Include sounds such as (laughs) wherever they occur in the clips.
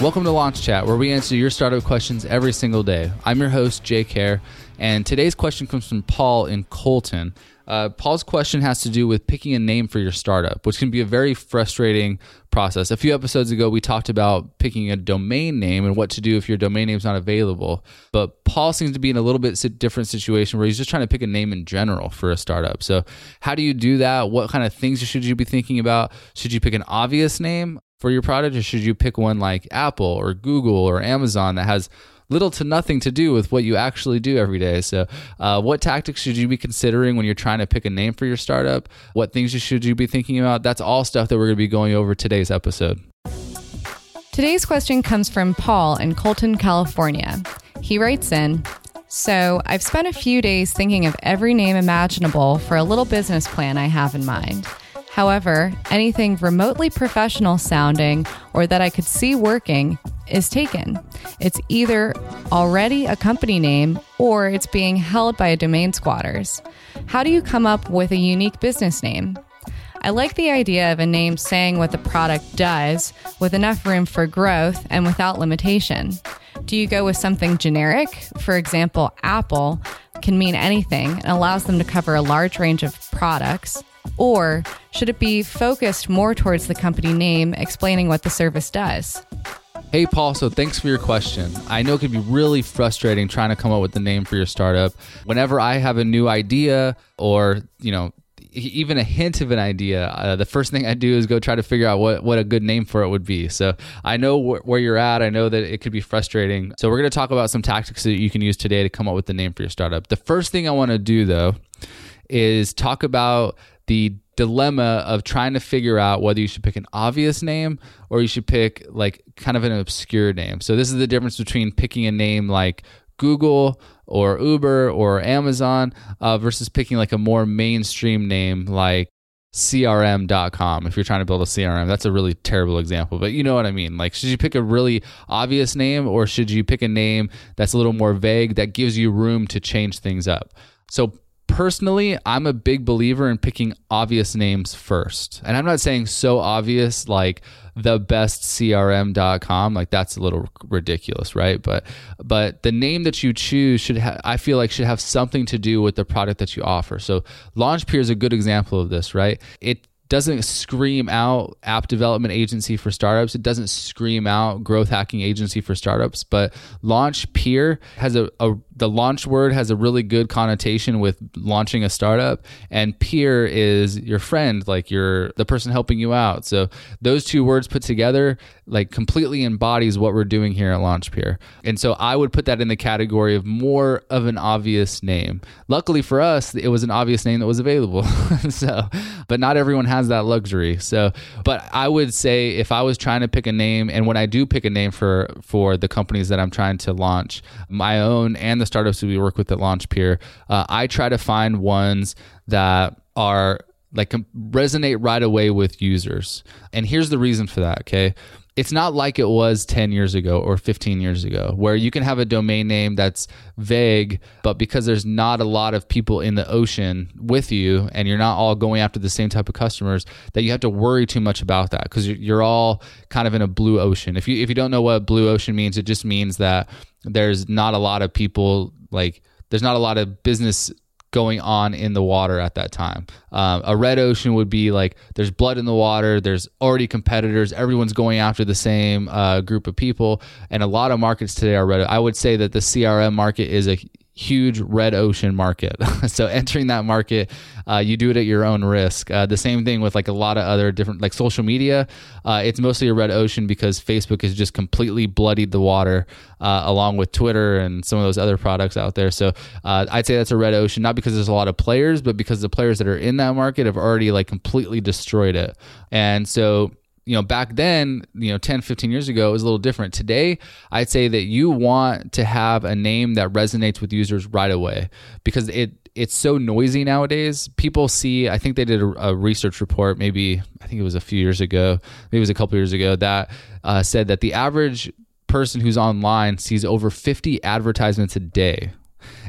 Welcome to Launch Chat, where we answer your startup questions every single day. I'm your host, Jake Hare, and today's question comes from Paul in Colton. Uh, Paul's question has to do with picking a name for your startup, which can be a very frustrating process. A few episodes ago, we talked about picking a domain name and what to do if your domain name is not available. But Paul seems to be in a little bit different situation where he's just trying to pick a name in general for a startup. So, how do you do that? What kind of things should you be thinking about? Should you pick an obvious name? For your product, or should you pick one like Apple or Google or Amazon that has little to nothing to do with what you actually do every day. So, uh, what tactics should you be considering when you're trying to pick a name for your startup? What things should you be thinking about? That's all stuff that we're going to be going over today's episode. Today's question comes from Paul in Colton, California. He writes in, so, I've spent a few days thinking of every name imaginable for a little business plan I have in mind. However, anything remotely professional sounding or that I could see working is taken. It's either already a company name or it's being held by a domain squatters. How do you come up with a unique business name? I like the idea of a name saying what the product does with enough room for growth and without limitation. Do you go with something generic? For example, Apple can mean anything and allows them to cover a large range of products. Or should it be focused more towards the company name, explaining what the service does? Hey, Paul, so thanks for your question. I know it can be really frustrating trying to come up with the name for your startup. Whenever I have a new idea or, you know, even a hint of an idea, uh, the first thing I do is go try to figure out what, what a good name for it would be. So I know wh- where you're at. I know that it could be frustrating. So we're going to talk about some tactics that you can use today to come up with the name for your startup. The first thing I want to do, though, is talk about the dilemma of trying to figure out whether you should pick an obvious name or you should pick like kind of an obscure name. So this is the difference between picking a name like Google or Uber or Amazon uh, versus picking like a more mainstream name like crm.com if you're trying to build a crm that's a really terrible example but you know what i mean. Like should you pick a really obvious name or should you pick a name that's a little more vague that gives you room to change things up? So personally, I'm a big believer in picking obvious names first. And I'm not saying so obvious like the best crm.com like that's a little ridiculous right but but the name that you choose should i feel like should have something to do with the product that you offer so launchpeer is a good example of this right it doesn't scream out app development agency for startups. It doesn't scream out growth hacking agency for startups. But launch peer has a, a the launch word has a really good connotation with launching a startup and peer is your friend like you're the person helping you out. So those two words put together like completely embodies what we're doing here at launch peer. And so i would put that in the category of more of an obvious name. Luckily for us it was an obvious name that was available. (laughs) So but not everyone has that luxury. So but i would say if i was trying to pick a name and when i do pick a name for for the companies that i'm trying to launch my own and the startups that we work with at LaunchPeer, uh, I try to find ones that are like resonate right away with users. And here's the reason for that, okay? It's not like it was 10 years ago or 15 years ago, where you can have a domain name that's vague, but because there's not a lot of people in the ocean with you and you're not all going after the same type of customers, that you have to worry too much about that because you're all kind of in a blue ocean. If you, if you don't know what blue ocean means, it just means that there's not a lot of people like there's not a lot of business going on in the water at that time. Um, a red ocean would be like there's blood in the water, there's already competitors, everyone's going after the same uh, group of people, and a lot of markets today are red. I would say that the CRM market is a huge red ocean market. (laughs) so entering that market, uh, you do it at your own risk. Uh, the same thing with like a lot of other different like social media. Uh, it's mostly a red ocean because Facebook has just completely bloodied the water, uh, along with Twitter and some of those other products out there. So uh, I'd say that's a red ocean, not because there's a lot of players, but because the players that are in that market have already like completely destroyed it. And so you know back then you know 10 15 years ago it was a little different. Today i'd say that you want to have a name that resonates with users right away because it it's so noisy nowadays. People see i think they did a, a research report maybe i think it was a few years ago maybe it was a couple years ago that uh, said that the average person who's online sees over 50 advertisements a day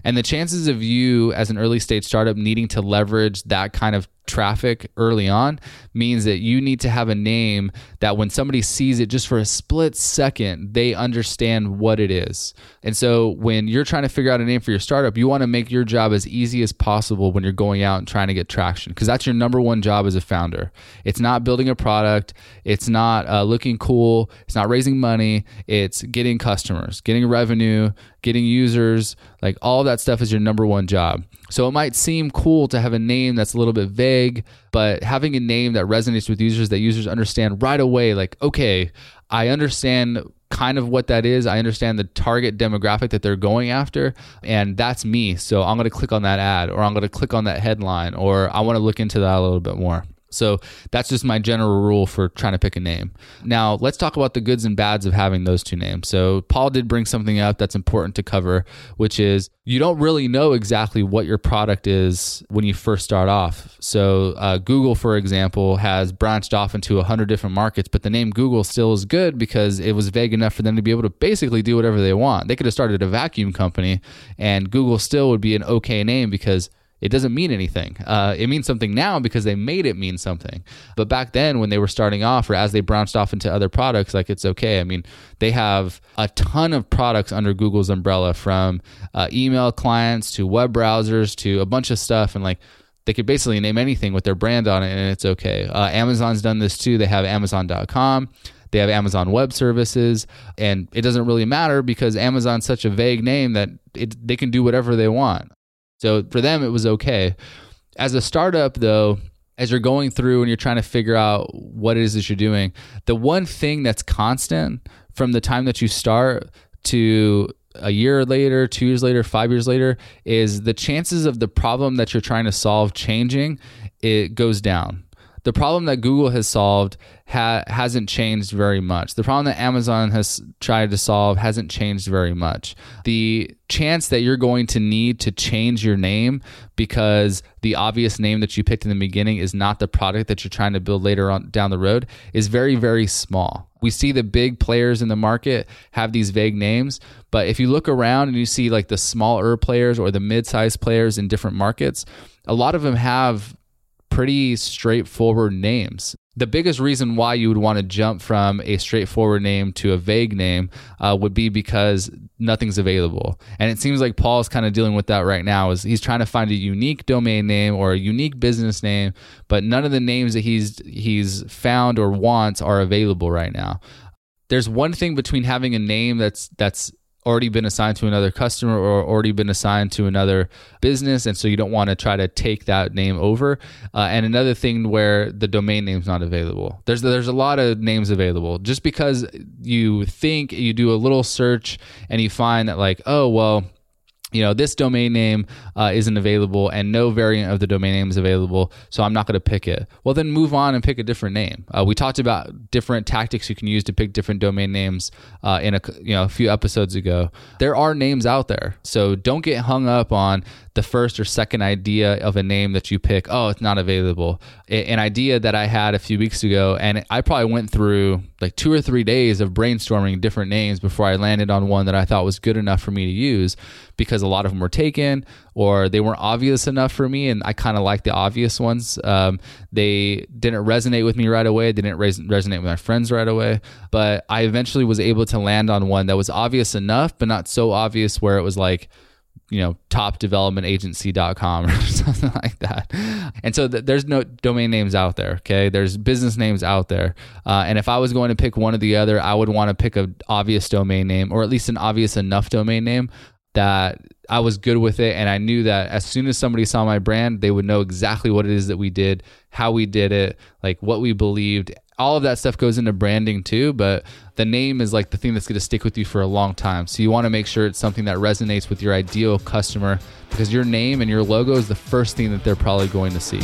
and the chances of you as an early stage startup needing to leverage that kind of traffic early on means that you need to have a name that when somebody sees it just for a split second, they understand what it is. And so when you're trying to figure out a name for your startup, you want to make your job as easy as possible when you're going out and trying to get traction because that's your number one job as a founder. It's not building a product, it's not uh, looking cool, it's not raising money, it's getting customers, getting revenue, getting users, like all that stuff is your number one job. So it might seem cool to have a name that's a little bit vague, but having a name that resonates with users that users understand right away, like, okay, I understand kind of what that is. I understand the target demographic that they're going after, and that's me. So I'm going to click on that ad, or I'm going to click on that headline, or I want to look into that a little bit more. So that's just my general rule for trying to pick a name. Now, let's talk about the goods and bads of having those two names. So, Paul did bring something up that's important to cover, which is you don't really know exactly what your product is when you first start off. So, uh, Google, for example, has branched off into 100 different markets, but the name Google still is good because it was vague enough for them to be able to basically do whatever they want. They could have started a vacuum company, and Google still would be an okay name because it doesn't mean anything. Uh, it means something now because they made it mean something. But back then, when they were starting off, or as they branched off into other products, like it's okay. I mean, they have a ton of products under Google's umbrella, from uh, email clients to web browsers to a bunch of stuff, and like they could basically name anything with their brand on it, and it's okay. Uh, Amazon's done this too. They have Amazon.com. They have Amazon Web Services, and it doesn't really matter because Amazon's such a vague name that it, they can do whatever they want. So for them, it was okay. As a startup, though, as you're going through and you're trying to figure out what it is that you're doing, the one thing that's constant from the time that you start to a year later, two years later, five years later, is the chances of the problem that you're trying to solve changing, it goes down the problem that Google has solved ha- hasn't changed very much. The problem that Amazon has tried to solve hasn't changed very much. The chance that you're going to need to change your name because the obvious name that you picked in the beginning is not the product that you're trying to build later on down the road is very very small. We see the big players in the market have these vague names, but if you look around and you see like the smaller players or the mid-sized players in different markets, a lot of them have pretty straightforward names. The biggest reason why you would want to jump from a straightforward name to a vague name uh, would be because nothing's available. And it seems like Paul's kind of dealing with that right now. Is he's trying to find a unique domain name or a unique business name, but none of the names that he's he's found or wants are available right now. There's one thing between having a name that's that's already been assigned to another customer or already been assigned to another business and so you don't want to try to take that name over. Uh, and another thing where the domain name's not available. There's there's a lot of names available. Just because you think you do a little search and you find that like oh well you know this domain name uh, isn't available and no variant of the domain name is available so i'm not going to pick it. Well then move on and pick a different name. Uh, we talked about different tactics you can use to pick different domain names uh, in a you know a few episodes ago. There are names out there. So don't get hung up on the first or second idea of a name that you pick. Oh it's not available. An idea that i had a few weeks ago and i probably went through like two or three days of brainstorming different names before i landed on one that i thought was good enough for me to use because a lot of them were taken or they weren't obvious enough for me. And I kind of like the obvious ones. Um, they didn't resonate with me right away. They didn't res- resonate with my friends right away. But I eventually was able to land on one that was obvious enough, but not so obvious where it was like, you know, topdevelopmentagency.com (laughs) or something like that. And so th- there's no domain names out there. Okay. There's business names out there. Uh, and if I was going to pick one or the other, I would want to pick an obvious domain name or at least an obvious enough domain name that I was good with it. And I knew that as soon as somebody saw my brand, they would know exactly what it is that we did, how we did it, like what we believed. All of that stuff goes into branding too, but the name is like the thing that's going to stick with you for a long time. So you want to make sure it's something that resonates with your ideal customer because your name and your logo is the first thing that they're probably going to see.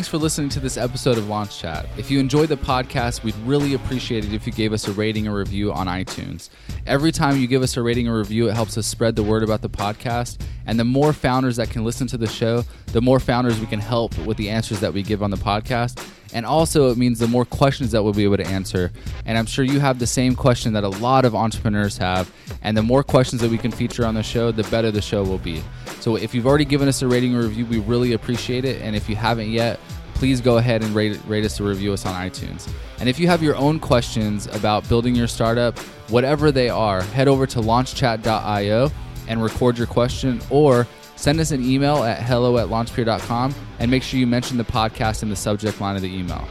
Thanks for listening to this episode of Launch Chat. If you enjoyed the podcast, we'd really appreciate it if you gave us a rating or review on iTunes. Every time you give us a rating or review, it helps us spread the word about the podcast. And the more founders that can listen to the show, the more founders we can help with the answers that we give on the podcast. And also, it means the more questions that we'll be able to answer. And I'm sure you have the same question that a lot of entrepreneurs have. And the more questions that we can feature on the show, the better the show will be. So if you've already given us a rating or review, we really appreciate it. And if you haven't yet, please go ahead and rate, rate us or review us on iTunes. And if you have your own questions about building your startup, whatever they are, head over to launchchat.io and record your question or send us an email at hello at launchpeer.com and make sure you mention the podcast in the subject line of the email.